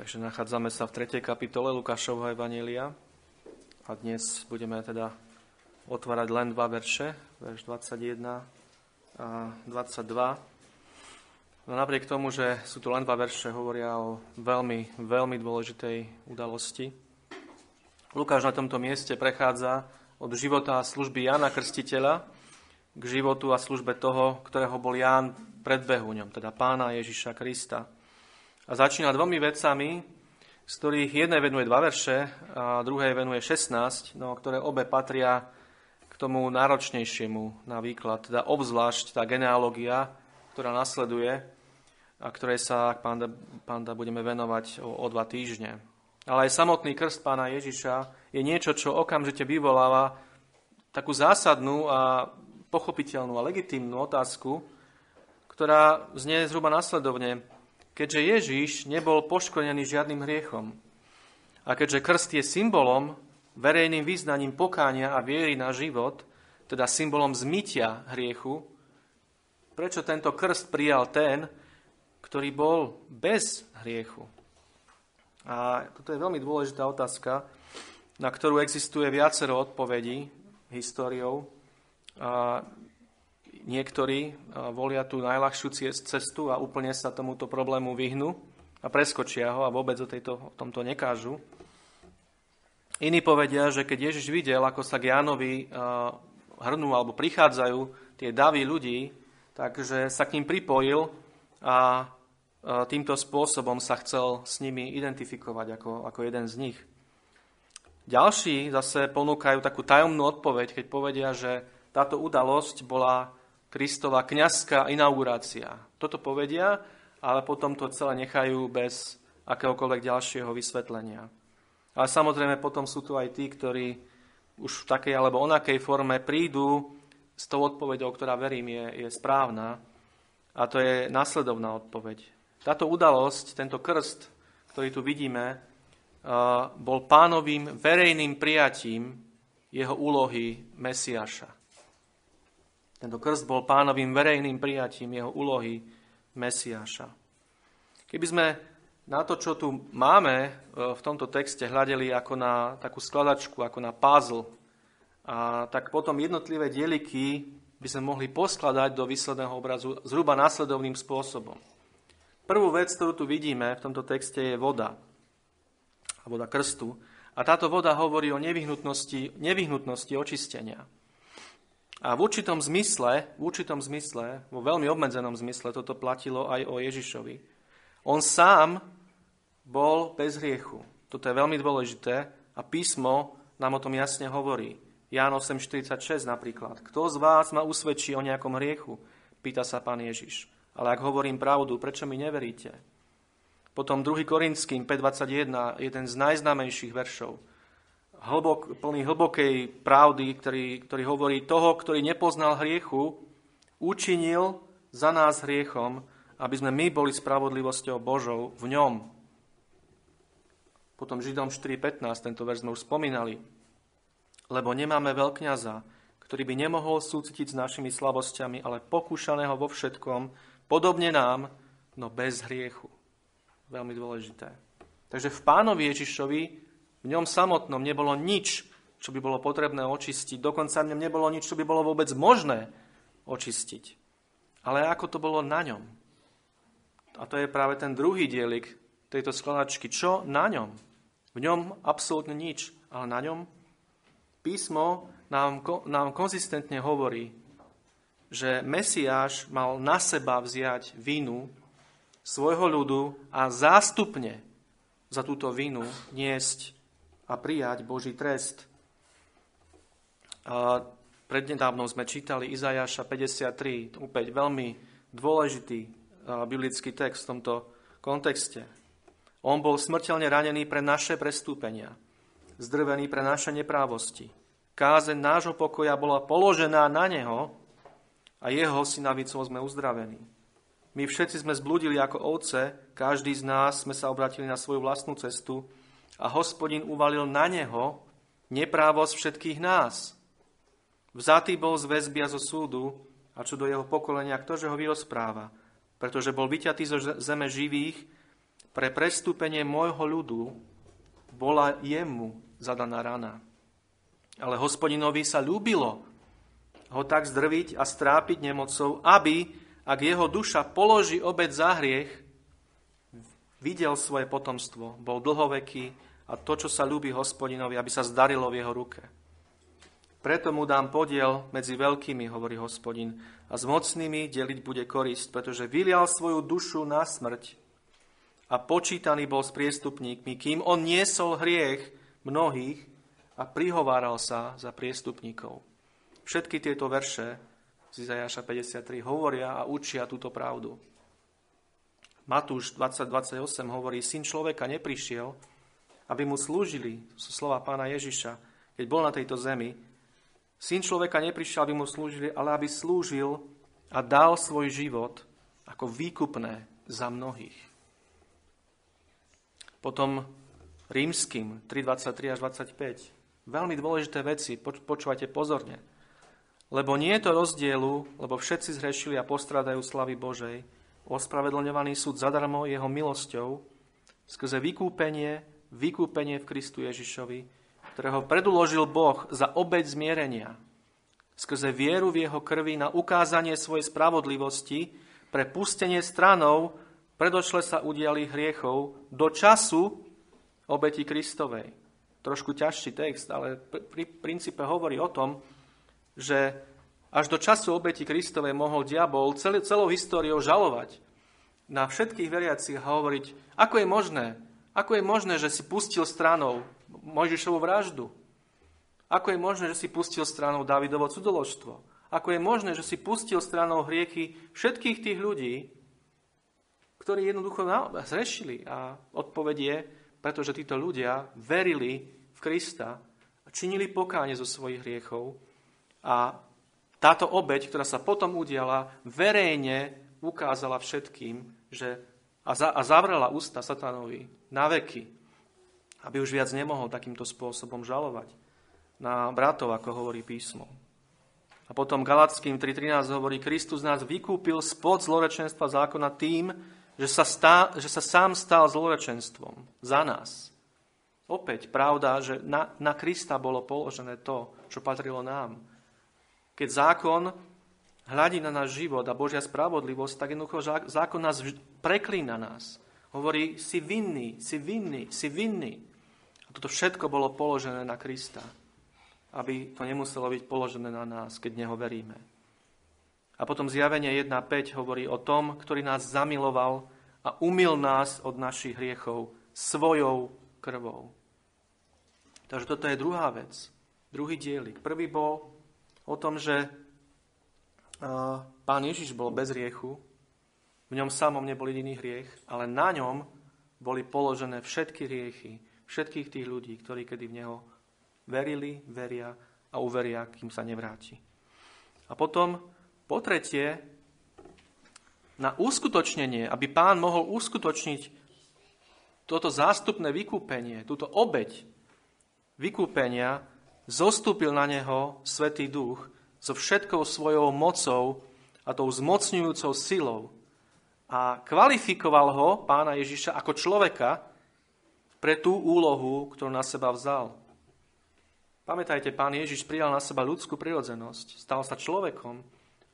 Takže nachádzame sa v 3. kapitole Lukášovho Evanília a dnes budeme teda otvárať len dva verše, verš 21 a 22. No napriek tomu, že sú tu len dva verše, hovoria o veľmi, veľmi dôležitej udalosti. Lukáš na tomto mieste prechádza od života a služby Jana Krstiteľa k životu a službe toho, ktorého bol Ján predbehuňom, teda pána Ježiša Krista. A začína dvomi vecami, z ktorých jedné venuje dva verše a druhé venuje 16, no, ktoré obe patria k tomu náročnejšiemu na výklad, teda obzvlášť tá genealógia, ktorá nasleduje a ktorej sa, ak pánda, pánda budeme venovať o, o dva týždne. Ale aj samotný krst pána Ježiša je niečo, čo okamžite vyvoláva takú zásadnú a pochopiteľnú a legitímnu otázku, ktorá znie zhruba nasledovne keďže Ježiš nebol poškodený žiadnym hriechom. A keďže krst je symbolom, verejným význaním pokánia a viery na život, teda symbolom zmytia hriechu, prečo tento krst prijal ten, ktorý bol bez hriechu? A toto je veľmi dôležitá otázka, na ktorú existuje viacero odpovedí históriou. A niektorí volia tú najľahšiu cestu a úplne sa tomuto problému vyhnú a preskočia ho a vôbec o, tejto, o tomto nekážu. Iní povedia, že keď Ježiš videl, ako sa k Jánovi hrnú alebo prichádzajú tie davy ľudí, takže sa k ním pripojil a týmto spôsobom sa chcel s nimi identifikovať ako, ako jeden z nich. Ďalší zase ponúkajú takú tajomnú odpoveď, keď povedia, že táto udalosť bola Kristova kňazská inaugurácia. Toto povedia, ale potom to celé nechajú bez akéhokoľvek ďalšieho vysvetlenia. Ale samozrejme potom sú tu aj tí, ktorí už v takej alebo onakej forme prídu s tou odpoveďou, ktorá verím je, je správna. A to je následovná odpoveď. Táto udalosť, tento krst, ktorý tu vidíme, bol pánovým verejným prijatím jeho úlohy Mesiaša. Tento krst bol pánovým verejným prijatím jeho úlohy Mesiáša. Keby sme na to, čo tu máme e, v tomto texte, hľadeli ako na takú skladačku, ako na puzzle, a tak potom jednotlivé dieliky by sme mohli poskladať do výsledného obrazu zhruba následovným spôsobom. Prvú vec, ktorú tu vidíme v tomto texte, je voda. Voda krstu. A táto voda hovorí o nevyhnutnosti, nevyhnutnosti očistenia. A v určitom zmysle, v určitom zmysle, vo veľmi obmedzenom zmysle, toto platilo aj o Ježišovi. On sám bol bez hriechu. Toto je veľmi dôležité a písmo nám o tom jasne hovorí. Ján 8.46 napríklad. Kto z vás ma usvedčí o nejakom hriechu? Pýta sa pán Ježiš. Ale ak hovorím pravdu, prečo mi neveríte? Potom 2. Korinským 5.21, jeden z najznámejších veršov hlbok, plný hlbokej pravdy, ktorý, ktorý hovorí toho, ktorý nepoznal hriechu, učinil za nás hriechom, aby sme my boli spravodlivosťou Božou v ňom. Potom Židom 4.15, tento verš sme už spomínali. Lebo nemáme veľkňaza, ktorý by nemohol súcitiť s našimi slabosťami, ale pokúšaného vo všetkom, podobne nám, no bez hriechu. Veľmi dôležité. Takže v pánovi Ježišovi v ňom samotnom nebolo nič, čo by bolo potrebné očistiť. Dokonca v ňom nebolo nič, čo by bolo vôbec možné očistiť. Ale ako to bolo na ňom? A to je práve ten druhý dielik tejto skladačky. Čo na ňom? V ňom absolútne nič, ale na ňom písmo nám, nám konzistentne hovorí, že Mesiáš mal na seba vziať vinu svojho ľudu a zástupne za túto vinu niesť a prijať Boží trest. A prednedávnom sme čítali Izajaša 53, opäť veľmi dôležitý biblický text v tomto kontexte. On bol smrteľne ranený pre naše prestúpenia, zdrvený pre naše neprávosti. Kázeň nášho pokoja bola položená na neho a jeho synavicou sme uzdravení. My všetci sme zbludili ako ovce, každý z nás sme sa obratili na svoju vlastnú cestu a hospodin uvalil na neho neprávosť všetkých nás. Vzatý bol z väzby a zo súdu a čo do jeho pokolenia, ktože ho vyrozpráva, pretože bol vyťatý zo zeme živých, pre prestúpenie môjho ľudu bola jemu zadaná rana. Ale hospodinovi sa ľúbilo ho tak zdrviť a strápiť nemocou, aby, ak jeho duša položí obed za hriech, videl svoje potomstvo, bol dlhoveký a to, čo sa ľúbi hospodinovi, aby sa zdarilo v jeho ruke. Preto mu dám podiel medzi veľkými, hovorí hospodin, a s mocnými deliť bude korist, pretože vylial svoju dušu na smrť a počítaný bol s priestupníkmi, kým on niesol hriech mnohých a prihováral sa za priestupníkov. Všetky tieto verše z Izajaša 53 hovoria a učia túto pravdu. Matúš 2028 hovorí, syn človeka neprišiel, aby mu slúžili, sú slova pána Ježiša, keď bol na tejto zemi. Syn človeka neprišiel, aby mu slúžili, ale aby slúžil a dal svoj život ako výkupné za mnohých. Potom rímským 3.23 až 25. Veľmi dôležité veci, počúvajte pozorne. Lebo nie je to rozdielu, lebo všetci zhrešili a postradajú slavy Božej. Ospravedlňovaný súd zadarmo jeho milosťou, skrze vykúpenie, vykúpenie v Kristu Ježišovi, ktorého preduložil Boh za obeď zmierenia, skrze vieru v jeho krvi na ukázanie svojej spravodlivosti, pre pustenie stranov, predošle sa udiali hriechov do času obeti Kristovej. Trošku ťažší text, ale pri princípe hovorí o tom, že až do času obeti Kristovej mohol diabol cel, celou históriou žalovať na všetkých veriacich a hovoriť, ako je možné, ako je možné, že si pustil stranou Mojžišovú vraždu? Ako je možné, že si pustil stranou Davidovo cudoložstvo? Ako je možné, že si pustil stranou hriechy všetkých tých ľudí, ktorí jednoducho zrešili? A odpoveď je, pretože títo ľudia verili v Krista a činili pokáne zo svojich hriechov a táto obeď, ktorá sa potom udiala, verejne ukázala všetkým, že a, za, a zavrela ústa satanovi na veky, aby už viac nemohol takýmto spôsobom žalovať na bratov, ako hovorí písmo. A potom Galackým 3.13 hovorí, Kristus nás vykúpil spod zlorečenstva zákona tým, že sa, stá, že sa sám stal zlorečenstvom za nás. Opäť pravda, že na, na Krista bolo položené to, čo patrilo nám. Keď zákon hľadí na náš život a Božia spravodlivosť, tak jednoducho zákon nás preklína nás. Hovorí, si vinný, si vinný, si vinný. A toto všetko bolo položené na Krista, aby to nemuselo byť položené na nás, keď Neho veríme. A potom zjavenie 1.5 hovorí o tom, ktorý nás zamiloval a umil nás od našich hriechov svojou krvou. Takže toto je druhá vec, druhý dielik. Prvý bol o tom, že pán Ježiš bol bez riechu, v ňom samom nebol jediný hriech, ale na ňom boli položené všetky riechy všetkých tých ľudí, ktorí kedy v Neho verili, veria a uveria, kým sa nevráti. A potom, po tretie, na uskutočnenie, aby pán mohol uskutočniť toto zástupné vykúpenie, túto obeď vykúpenia, zostúpil na neho Svetý Duch so všetkou svojou mocou a tou zmocňujúcou silou a kvalifikoval ho, pána Ježiša, ako človeka pre tú úlohu, ktorú na seba vzal. Pamätajte, pán Ježiš prijal na seba ľudskú prirodzenosť, stal sa človekom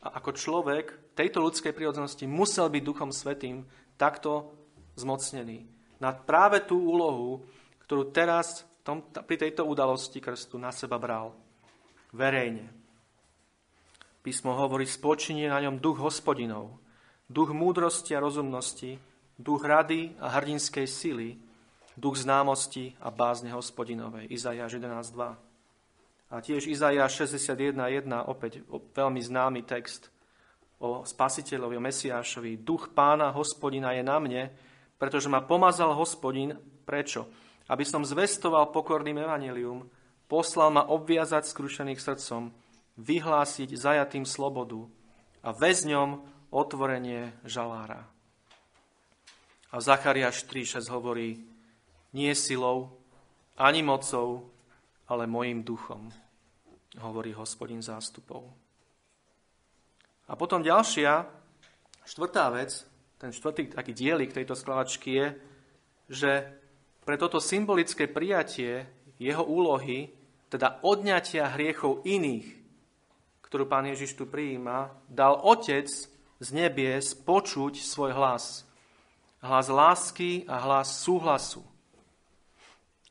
a ako človek tejto ľudskej prirodzenosti musel byť Duchom Svetým takto zmocnený. Na práve tú úlohu, ktorú teraz tom, pri tejto udalosti krstu na seba bral. Verejne. Písmo hovorí, spočinie na ňom duch hospodinov, duch múdrosti a rozumnosti, duch rady a hrdinskej sily, duch známosti a bázne hospodinovej. Izajáš 11.2. A tiež Izajáš 61.1, opäť veľmi známy text o spasiteľovi, o Mesiášovi. Duch pána hospodina je na mne, pretože ma pomazal hospodin. Prečo? aby som zvestoval pokorným evanelium, poslal ma obviazať skrušených srdcom, vyhlásiť zajatým slobodu a väzňom otvorenie žalára. A Zachariáš 3.6 hovorí, nie silou, ani mocou, ale mojim duchom, hovorí hospodin zástupov. A potom ďalšia, štvrtá vec, ten štvrtý taký dielik tejto skladačky je, že pre toto symbolické prijatie jeho úlohy, teda odňatia hriechov iných, ktorú pán Ježiš tu prijíma, dal Otec z nebies počuť svoj hlas. Hlas lásky a hlas súhlasu.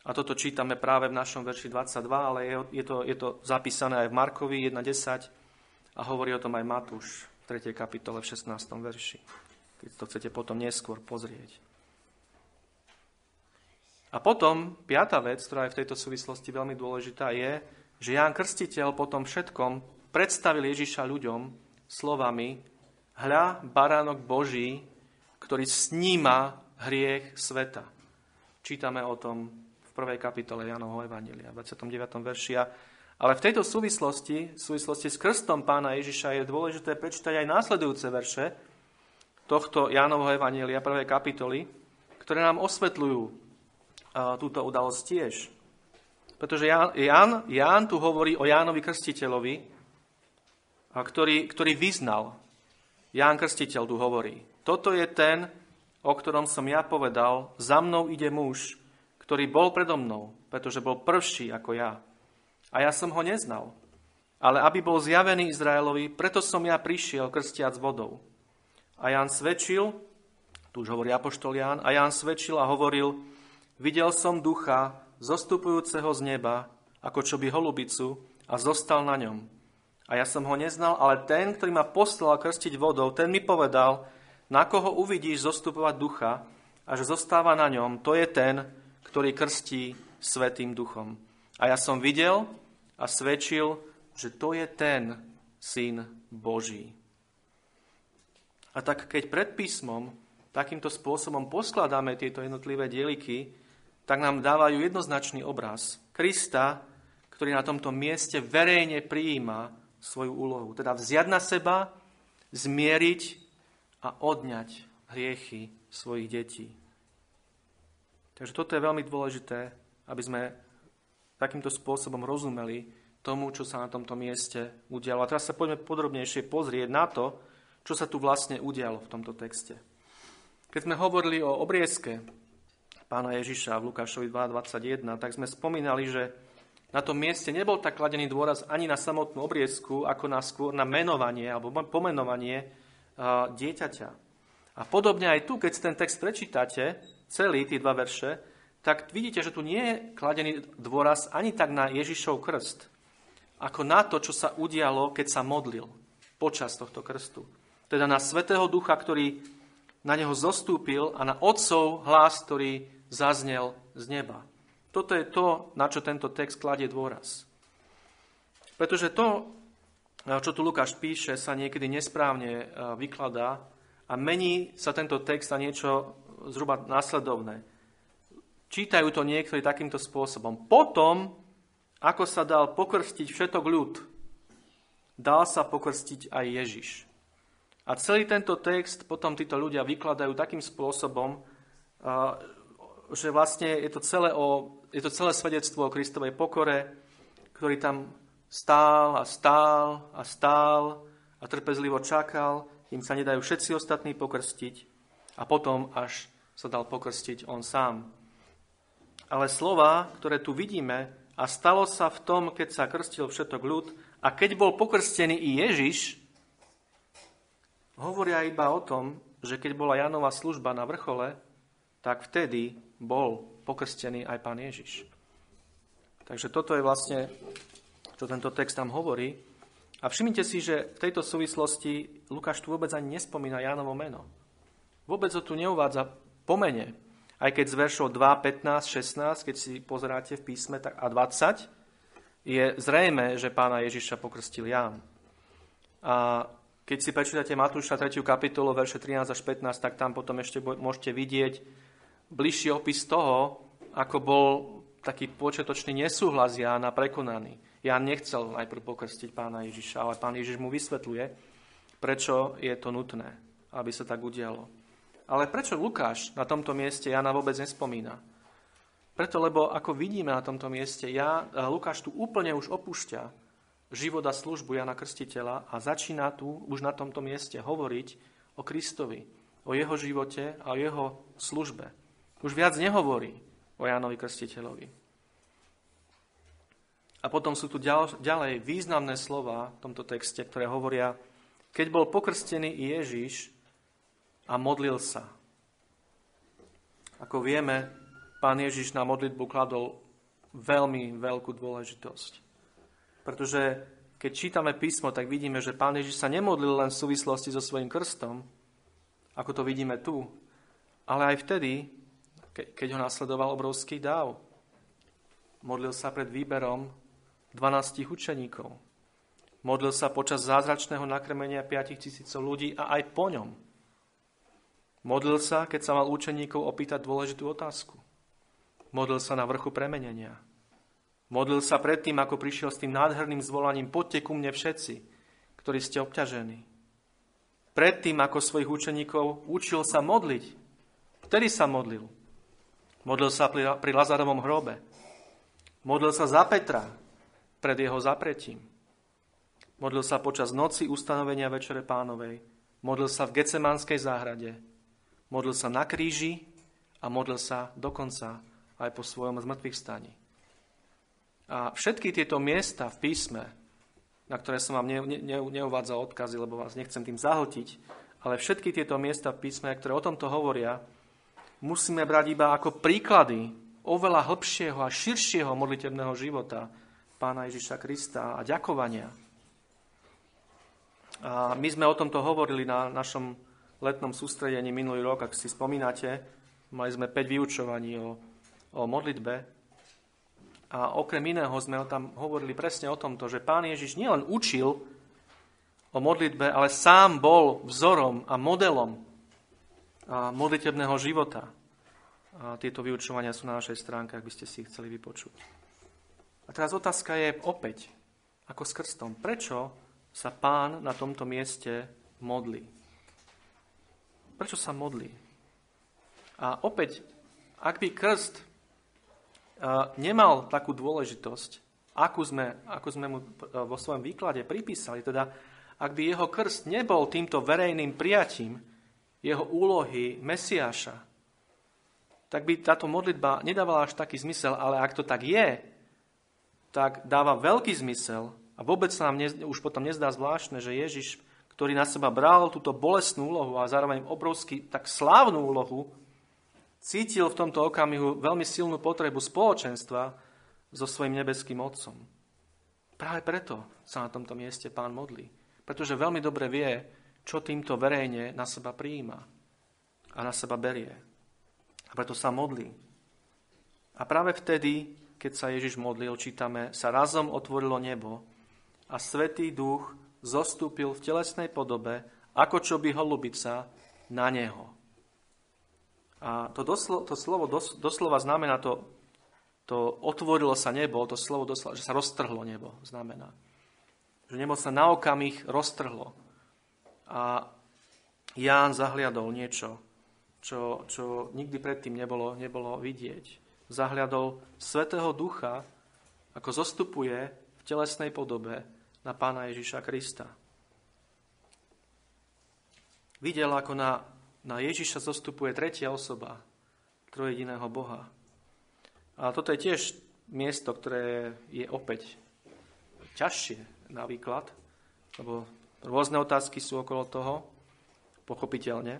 A toto čítame práve v našom verši 22, ale je, je, to, je to zapísané aj v Markovi 1.10 a hovorí o tom aj Matúš v 3. kapitole v 16. verši, keď to chcete potom neskôr pozrieť. A potom, piata vec, ktorá je v tejto súvislosti veľmi dôležitá, je, že Ján Krstiteľ po tom všetkom predstavil Ježiša ľuďom slovami Hľa, baránok Boží, ktorý sníma hriech sveta. Čítame o tom prvej kapitole Janovho Evangelia, 29. verši. Ale v tejto súvislosti, v súvislosti s krstom pána Ježiša je dôležité prečítať aj následujúce verše tohto Jánovho Evangelia, prvej kapitoly, ktoré nám osvetľujú túto udalosť tiež. Pretože Ján, Ján tu hovorí o Jánovi Krstiteľovi, ktorý, ktorý vyznal. Ján Krstiteľ tu hovorí. Toto je ten, o ktorom som ja povedal, za mnou ide muž, ktorý bol predo mnou, pretože bol prvší ako ja. A ja som ho neznal. Ale aby bol zjavený Izraelovi, preto som ja prišiel krstiac vodou. A Ján svedčil, tu už hovorí Apoštol Ján, a Ján svedčil a hovoril, videl som ducha zostupujúceho z neba, ako čo by holubicu, a zostal na ňom. A ja som ho neznal, ale ten, ktorý ma poslal krstiť vodou, ten mi povedal, na koho uvidíš zostupovať ducha a že zostáva na ňom, to je ten, ktorý krstí Svetým duchom. A ja som videl a svedčil, že to je ten Syn Boží. A tak keď pred písmom takýmto spôsobom poskladáme tieto jednotlivé dieliky, tak nám dávajú jednoznačný obraz Krista, ktorý na tomto mieste verejne prijíma svoju úlohu. Teda vziať na seba, zmieriť a odňať hriechy svojich detí. Takže toto je veľmi dôležité, aby sme takýmto spôsobom rozumeli tomu, čo sa na tomto mieste udialo. A teraz sa poďme podrobnejšie pozrieť na to, čo sa tu vlastne udialo v tomto texte. Keď sme hovorili o obriezke pána Ježiša v Lukášovi 2.21, tak sme spomínali, že na tom mieste nebol tak kladený dôraz ani na samotnú obriezku, ako na skôr na menovanie alebo pomenovanie dieťaťa. A podobne aj tu, keď ten text prečítate, celý, tie dva verše, tak vidíte, že tu nie je kladený dôraz ani tak na Ježišov krst, ako na to, čo sa udialo, keď sa modlil počas tohto krstu. Teda na Svetého Ducha, ktorý na neho zostúpil a na Otcov hlas, ktorý zaznel z neba. Toto je to, na čo tento text kladie dôraz. Pretože to, čo tu Lukáš píše, sa niekedy nesprávne e, vykladá a mení sa tento text na niečo zhruba následovné. Čítajú to niektorí takýmto spôsobom. Potom, ako sa dal pokrstiť všetok ľud, dal sa pokrstiť aj Ježiš. A celý tento text potom títo ľudia vykladajú takým spôsobom, že vlastne je to celé, o, je to celé svedectvo o Kristovej pokore, ktorý tam stál a stál a stál a trpezlivo čakal, kým sa nedajú všetci ostatní pokrstiť a potom až sa dal pokrstiť on sám. Ale slova, ktoré tu vidíme, a stalo sa v tom, keď sa krstil všetok ľud, a keď bol pokrstený i Ježiš, hovoria iba o tom, že keď bola Janova služba na vrchole, tak vtedy bol pokrstený aj pán Ježiš. Takže toto je vlastne, čo tento text tam hovorí. A všimnite si, že v tejto súvislosti Lukáš tu vôbec ani nespomína Jánovo meno. Vôbec ho tu neuvádza pomene. Aj keď z veršov 2, 15, 16, keď si pozeráte v písme, tak a 20, je zrejme, že pána Ježiša pokrstil Ján. A keď si prečítate Matúša 3. kapitolu, verše 13 až 15, tak tam potom ešte môžete vidieť bližší opis toho, ako bol taký počiatočný nesúhlas Jána prekonaný. Ján nechcel najprv pokrstiť pána Ježiša, ale pán Ježiš mu vysvetľuje, prečo je to nutné, aby sa tak udialo. Ale prečo Lukáš na tomto mieste Jana vôbec nespomína? Preto, lebo ako vidíme na tomto mieste, ja, eh, Lukáš tu úplne už opúšťa život a službu Jana Krstiteľa a začína tu už na tomto mieste hovoriť o Kristovi, o jeho živote a o jeho službe. Už viac nehovorí o Jánovi Krstiteľovi. A potom sú tu ďalej významné slova v tomto texte, ktoré hovoria, keď bol pokrstený Ježiš a modlil sa. Ako vieme, pán Ježiš na modlitbu kladol veľmi veľkú dôležitosť. Pretože keď čítame písmo, tak vidíme, že pán Ježiš sa nemodlil len v súvislosti so svojím krstom, ako to vidíme tu, ale aj vtedy, keď ho nasledoval obrovský dáv. Modlil sa pred výberom 12 učeníkov. Modlil sa počas zázračného nakrmenia 5 tisícov ľudí a aj po ňom. Modlil sa, keď sa mal učeníkov opýtať dôležitú otázku. Modlil sa na vrchu premenenia. Modlil sa predtým, ako prišiel s tým nádherným zvolaním Poďte ku mne všetci, ktorí ste obťažení. Predtým, ako svojich učeníkov učil sa modliť. Vtedy sa modlil. Modlil sa pri Lazarovom hrobe. Modlil sa za Petra pred jeho zapretím. Modlil sa počas noci ustanovenia Večere pánovej. Modlil sa v Gecemanskej záhrade. Modlil sa na kríži a modlil sa dokonca aj po svojom zmrtvých staní. A všetky tieto miesta v písme, na ktoré som vám ne, ne, neuvádzal odkazy, lebo vás nechcem tým zahltiť, ale všetky tieto miesta v písme, ktoré o tomto hovoria, musíme brať iba ako príklady oveľa hĺbšieho a širšieho modlitebného života pána Ježiša Krista a ďakovania. A my sme o tomto hovorili na našom letnom sústredení minulý rok, ak si spomínate. Mali sme 5 vyučovaní o, o modlitbe. A okrem iného sme tam hovorili presne o tomto, že pán Ježiš nielen učil o modlitbe, ale sám bol vzorom a modelom modlitebného života. A tieto vyučovania sú na našej stránke, ak by ste si ich chceli vypočuť. A teraz otázka je opäť, ako s krstom. Prečo sa pán na tomto mieste modlí? Prečo sa modlí? A opäť, ak by krst nemal takú dôležitosť, akú sme, akú sme mu vo svojom výklade pripísali, teda ak by jeho krst nebol týmto verejným prijatím, jeho úlohy Mesiáša, tak by táto modlitba nedávala až taký zmysel, ale ak to tak je, tak dáva veľký zmysel a vôbec sa nám ne, už potom nezdá zvláštne, že Ježiš, ktorý na seba bral túto bolestnú úlohu a zároveň obrovský tak slávnu úlohu, cítil v tomto okamihu veľmi silnú potrebu spoločenstva so svojim nebeským Otcom. Práve preto sa na tomto mieste pán modlí. Pretože veľmi dobre vie, čo týmto verejne na seba prijíma a na seba berie. Preto sa modlí. A práve vtedy, keď sa Ježiš modlil, čítame, sa razom otvorilo nebo a Svetý duch zostúpil v telesnej podobe, ako čo by holubica, na neho. A to, doslo, to slovo dos, doslova znamená to, to otvorilo sa nebo, to slovo doslova, že sa roztrhlo nebo, znamená. Že nebo sa na okamih roztrhlo a Ján zahliadol niečo, čo, čo nikdy predtým nebolo, nebolo vidieť. Zahliadol Svetého Ducha, ako zostupuje v telesnej podobe na pána Ježiša Krista. Videl, ako na, na Ježiša zostupuje tretia osoba trojediného Boha. A toto je tiež miesto, ktoré je opäť ťažšie na výklad, lebo Rôzne otázky sú okolo toho, pochopiteľne,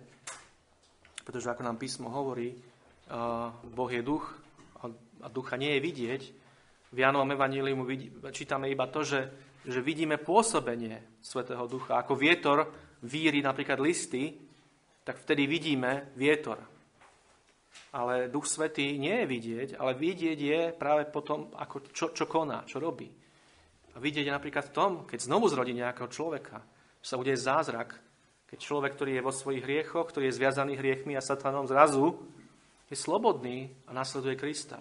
pretože ako nám písmo hovorí, Boh je duch a ducha nie je vidieť. V Jánovom evaníliu čítame iba to, že, že vidíme pôsobenie Svetého Ducha. Ako vietor víri napríklad listy, tak vtedy vidíme vietor. Ale Duch Svetý nie je vidieť, ale vidieť je práve potom, ako čo, čo koná, čo robí. A vidieť je napríklad v tom, keď znovu zrodí nejakého človeka sa udeje zázrak, keď človek, ktorý je vo svojich hriechoch, ktorý je zviazaný hriechmi a satanom zrazu, je slobodný a nasleduje Krista.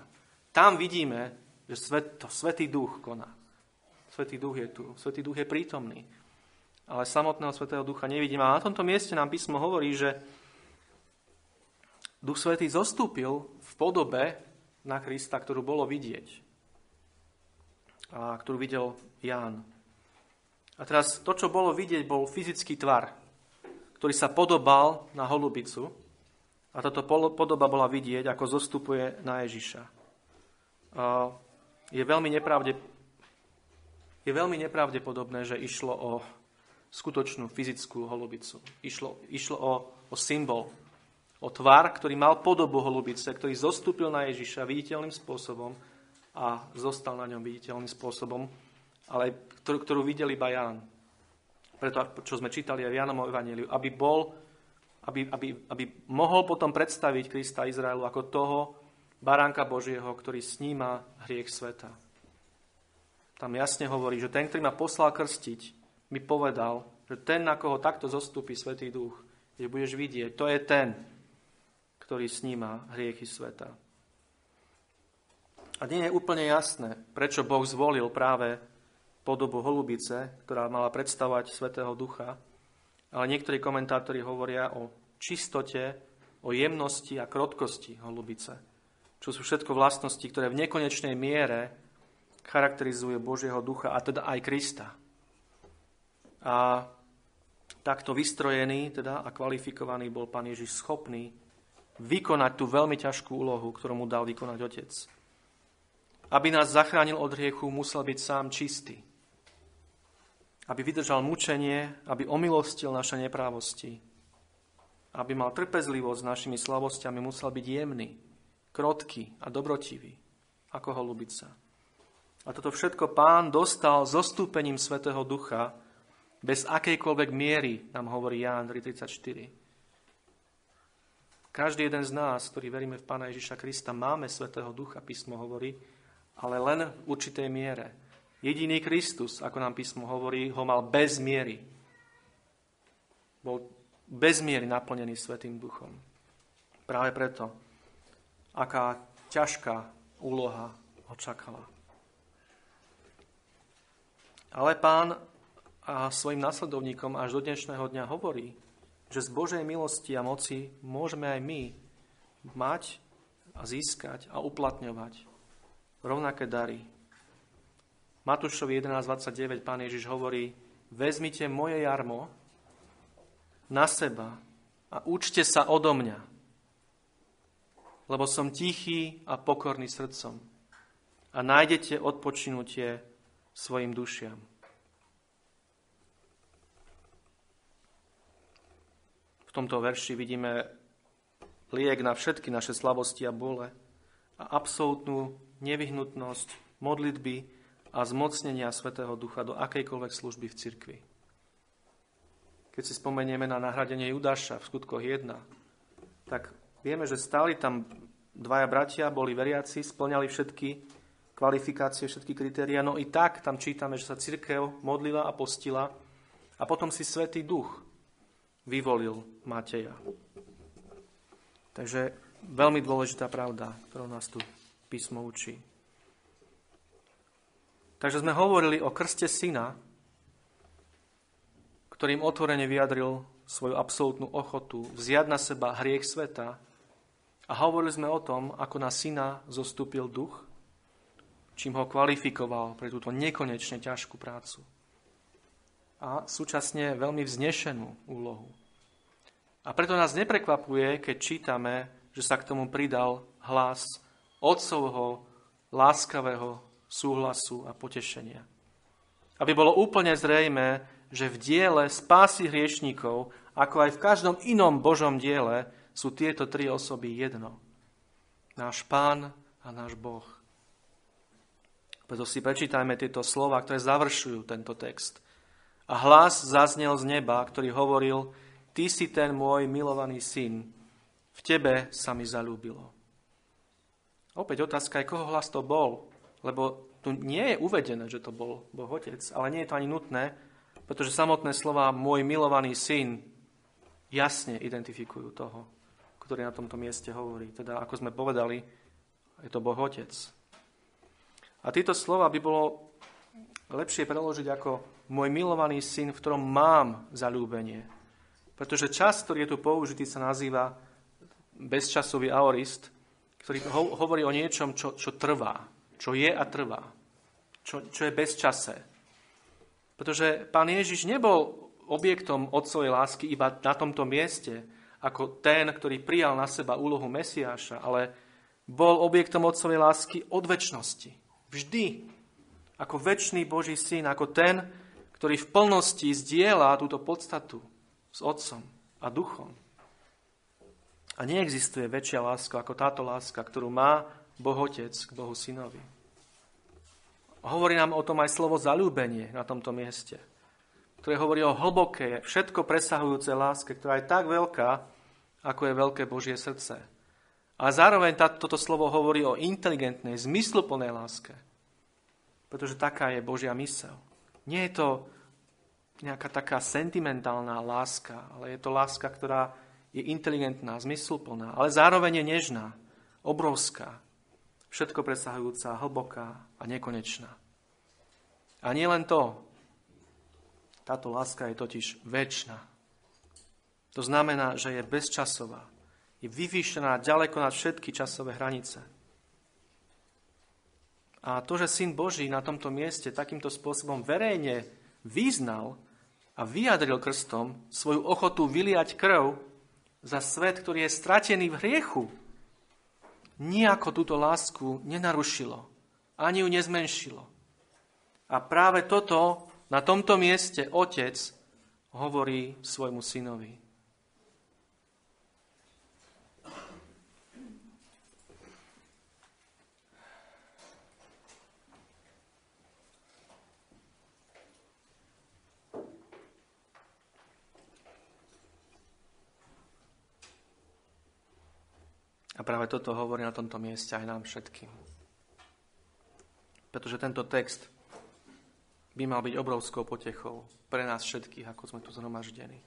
Tam vidíme, že svet, to Svetý duch koná. Svetý duch je tu, Svetý duch je prítomný. Ale samotného Svetého ducha nevidíme. A na tomto mieste nám písmo hovorí, že Duch Svetý zostúpil v podobe na Krista, ktorú bolo vidieť. A ktorú videl Ján. A teraz to, čo bolo vidieť, bol fyzický tvar, ktorý sa podobal na holubicu. A táto podoba bola vidieť, ako zostupuje na Ježiša. Je veľmi, nepravde, je veľmi nepravdepodobné, že išlo o skutočnú fyzickú holubicu. Išlo, išlo o, o symbol, o tvar, ktorý mal podobu holubice, ktorý zostúpil na Ježiša viditeľným spôsobom a zostal na ňom viditeľným spôsobom, ale ktorú, ktorú videl iba Ján. Preto, čo sme čítali aj v Jánovom evaníliu, aby bol aby, aby, aby mohol potom predstaviť Krista Izraelu ako toho baránka Božieho, ktorý sníma hriech sveta. Tam jasne hovorí, že ten, ktorý ma poslal krstiť, mi povedal, že ten, na koho takto zostupí Svetý Duch, že budeš vidieť, to je ten, ktorý sníma hriechy sveta. A nie je úplne jasné, prečo Boh zvolil práve podobu holubice, ktorá mala predstavovať Svetého Ducha, ale niektorí komentátori hovoria o čistote, o jemnosti a krotkosti holubice, čo sú všetko vlastnosti, ktoré v nekonečnej miere charakterizuje Božieho ducha a teda aj Krista. A takto vystrojený teda a kvalifikovaný bol pán Ježiš schopný vykonať tú veľmi ťažkú úlohu, ktorú mu dal vykonať Otec. Aby nás zachránil od hriechu, musel byť sám čistý aby vydržal mučenie, aby omilostil naše neprávosti, aby mal trpezlivosť s našimi slavostiami, musel byť jemný, krotký a dobrotivý, ako holubica. A toto všetko pán dostal zostúpením Svetého Ducha, bez akejkoľvek miery, nám hovorí Ján 3.34. Každý jeden z nás, ktorý veríme v Pána Ježiša Krista, máme Svetého Ducha, písmo hovorí, ale len v určitej miere. Jediný Kristus, ako nám písmo hovorí, ho mal bez miery. Bol bez miery naplnený Svetým duchom. Práve preto, aká ťažká úloha ho čakala. Ale pán a svojim nasledovníkom až do dnešného dňa hovorí, že z Božej milosti a moci môžeme aj my mať a získať a uplatňovať rovnaké dary, Matúšovi 11.29 pán Ježiš hovorí, vezmite moje jarmo na seba a učte sa odo mňa, lebo som tichý a pokorný srdcom a nájdete odpočinutie svojim dušiam. V tomto verši vidíme liek na všetky naše slabosti a bole a absolútnu nevyhnutnosť modlitby a zmocnenia Svetého Ducha do akejkoľvek služby v cirkvi. Keď si spomenieme na nahradenie Judáša v skutkoch 1, tak vieme, že stáli tam dvaja bratia, boli veriaci, splňali všetky kvalifikácie, všetky kritéria, no i tak tam čítame, že sa církev modlila a postila a potom si Svetý Duch vyvolil Mateja. Takže veľmi dôležitá pravda, ktorú nás tu písmo učí. Takže sme hovorili o krste syna, ktorým otvorene vyjadril svoju absolútnu ochotu vziať na seba hriech sveta a hovorili sme o tom, ako na syna zostúpil duch, čím ho kvalifikoval pre túto nekonečne ťažkú prácu. A súčasne veľmi vznešenú úlohu. A preto nás neprekvapuje, keď čítame, že sa k tomu pridal hlas otcovho láskavého súhlasu a potešenia. Aby bolo úplne zrejme, že v diele spásy hriešníkov, ako aj v každom inom Božom diele, sú tieto tri osoby jedno. Náš Pán a náš Boh. Preto si prečítajme tieto slova, ktoré završujú tento text. A hlas zaznel z neba, ktorý hovoril, Ty si ten môj milovaný syn, v tebe sa mi zalúbilo. Opäť otázka je, koho hlas to bol lebo tu nie je uvedené, že to bol Boh Otec, ale nie je to ani nutné, pretože samotné slova môj milovaný syn jasne identifikujú toho, ktorý na tomto mieste hovorí. Teda, ako sme povedali, je to Boh Otec. A tieto slova by bolo lepšie preložiť ako môj milovaný syn, v ktorom mám zalúbenie. Pretože čas, ktorý je tu použitý, sa nazýva bezčasový aorist, ktorý hovorí o niečom, čo, čo trvá, čo je a trvá, čo, čo je bez čase. Pretože pán Ježiš nebol objektom otcovej lásky iba na tomto mieste, ako ten, ktorý prijal na seba úlohu Mesiáša, ale bol objektom otcovej lásky od väčšnosti. Vždy. Ako väčší Boží syn, ako ten, ktorý v plnosti zdieľa túto podstatu s otcom a duchom. A neexistuje väčšia láska ako táto láska, ktorú má Boh Otec k Bohu Synovi. Hovorí nám o tom aj slovo zalúbenie na tomto mieste, ktoré hovorí o hlbokej, všetko presahujúcej láske, ktorá je tak veľká, ako je veľké Božie srdce. A zároveň toto slovo hovorí o inteligentnej, zmysluplnej láske. Pretože taká je Božia mysel. Nie je to nejaká taká sentimentálna láska, ale je to láska, ktorá je inteligentná, zmysluplná, ale zároveň je nežná, obrovská, všetko presahujúca, hlboká a nekonečná. A nie len to, táto láska je totiž väčšina. To znamená, že je bezčasová, je vyvýšená ďaleko nad všetky časové hranice. A to, že Syn Boží na tomto mieste takýmto spôsobom verejne vyznal a vyjadril krstom svoju ochotu vyliať krv za svet, ktorý je stratený v hriechu, nijako túto lásku nenarušilo, ani ju nezmenšilo. A práve toto na tomto mieste otec hovorí svojmu synovi. A práve toto hovorí na tomto mieste aj nám všetkým. Pretože tento text by mal byť obrovskou potechou pre nás všetkých, ako sme tu zhromaždení.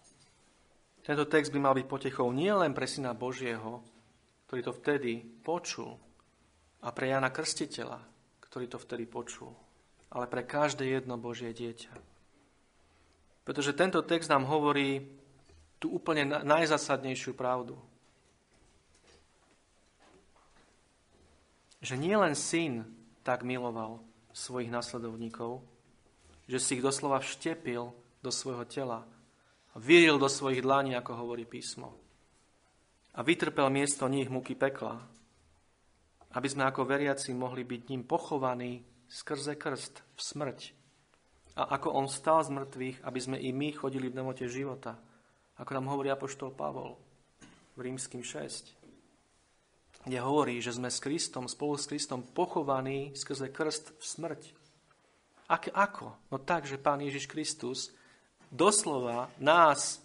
Tento text by mal byť potechou nie len pre Syna Božieho, ktorý to vtedy počul, a pre Jana Krstiteľa, ktorý to vtedy počul, ale pre každé jedno Božie dieťa. Pretože tento text nám hovorí tú úplne najzasadnejšiu pravdu. Že nielen syn tak miloval svojich nasledovníkov, že si ich doslova vštepil do svojho tela a vyril do svojich dlaní, ako hovorí písmo. A vytrpel miesto nich muky pekla, aby sme ako veriaci mohli byť ním pochovaní skrze krst v smrť. A ako on stal z mŕtvych, aby sme i my chodili v nemote života, ako nám hovorí apoštol Pavol v rímským 6 kde hovorí, že sme s Kristom, spolu s Kristom pochovaní skrze krst v smrť. Ak, ako? No tak, že Pán Ježiš Kristus doslova nás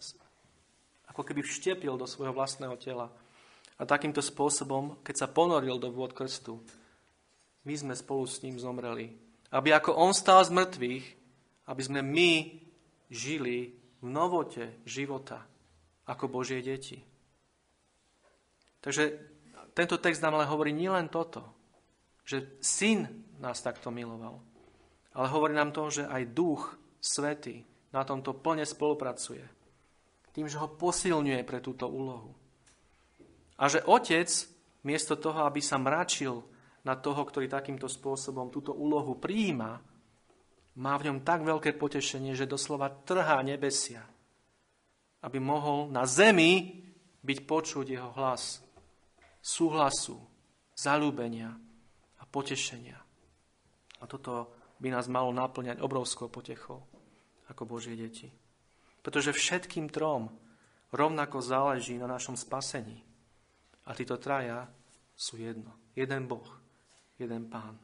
ako keby vštepil do svojho vlastného tela. A takýmto spôsobom, keď sa ponoril do vôd krstu, my sme spolu s ním zomreli. Aby ako on stál z mŕtvych, aby sme my žili v novote života ako Božie deti. Takže tento text nám ale hovorí nielen toto, že syn nás takto miloval, ale hovorí nám to, že aj duch svety na tomto plne spolupracuje. Tým, že ho posilňuje pre túto úlohu. A že otec, miesto toho, aby sa mračil na toho, ktorý takýmto spôsobom túto úlohu prijíma, má v ňom tak veľké potešenie, že doslova trhá nebesia, aby mohol na zemi byť počuť jeho hlas súhlasu, zalúbenia a potešenia. A toto by nás malo naplňať obrovskou potechou ako Božie deti. Pretože všetkým trom rovnako záleží na našom spasení. A títo traja sú jedno. Jeden Boh, jeden Pán.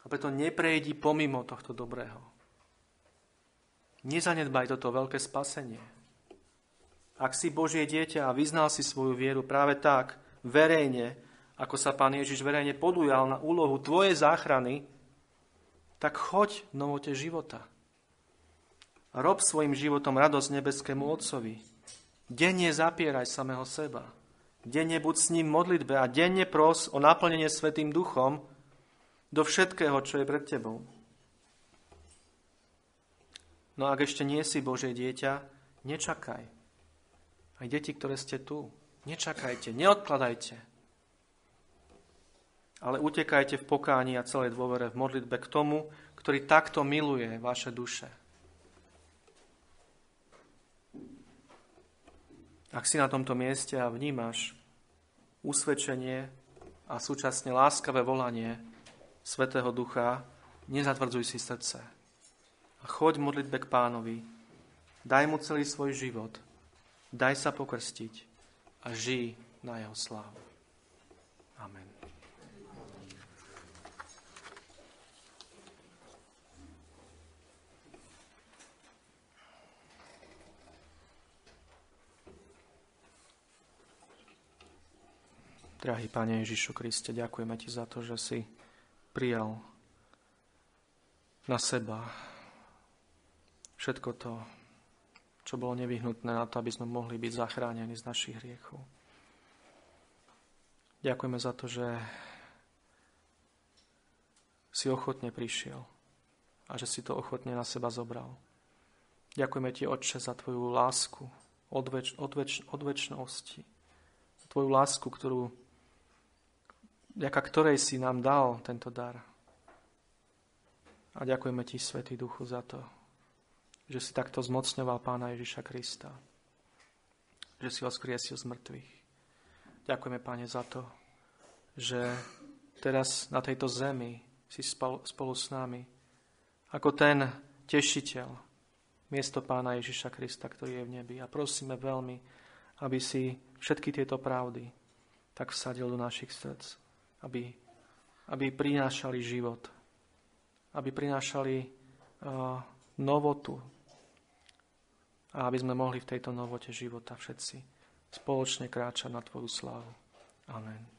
A preto neprejdi pomimo tohto dobrého. Nezanedbaj toto veľké spasenie. Ak si Božie dieťa a vyznal si svoju vieru práve tak, verejne, ako sa Pán Ježiš verejne podujal na úlohu tvojej záchrany, tak choď v novote života. Rob svojim životom radosť nebeskému Otcovi. Denne zapieraj samého seba. Denne buď s ním modlitbe a denne pros o naplnenie Svetým duchom do všetkého, čo je pred tebou. No ak ešte nie si Božie dieťa, nečakaj. Aj deti, ktoré ste tu, Nečakajte, neodkladajte. Ale utekajte v pokáni a celej dôvere v modlitbe k tomu, ktorý takto miluje vaše duše. ak si na tomto mieste a vnímaš usvedčenie a súčasne láskavé volanie Svetého Ducha, nezatvrdzuj si srdce. A choď modlitbe k pánovi, daj mu celý svoj život, daj sa pokrstiť a žij na jeho slávu. Amen. Drahý Pane Ježišu Kriste, ďakujeme Ti za to, že si prijal na seba všetko to, čo bolo nevyhnutné na to, aby sme mohli byť zachránení z našich hriechov. Ďakujeme za to, že si ochotne prišiel a že si to ochotne na seba zobral. Ďakujeme Ti, Otče, za Tvoju lásku od, väč- od. Tvoju lásku, ktorú vďaka ktorej si nám dal tento dar. A ďakujeme Ti, Svetý Duchu, za to, že si takto zmocňoval Pána Ježiša Krista. Že si ho skriesil z mŕtvych. Ďakujeme, Pane, za to, že teraz na tejto zemi si spolu, s nami ako ten tešiteľ miesto Pána Ježiša Krista, ktorý je v nebi. A prosíme veľmi, aby si všetky tieto pravdy tak vsadil do našich srdc aby, aby prinášali život, aby prinášali uh, novotu a aby sme mohli v tejto novote života všetci spoločne kráčať na Tvoju slávu. Amen.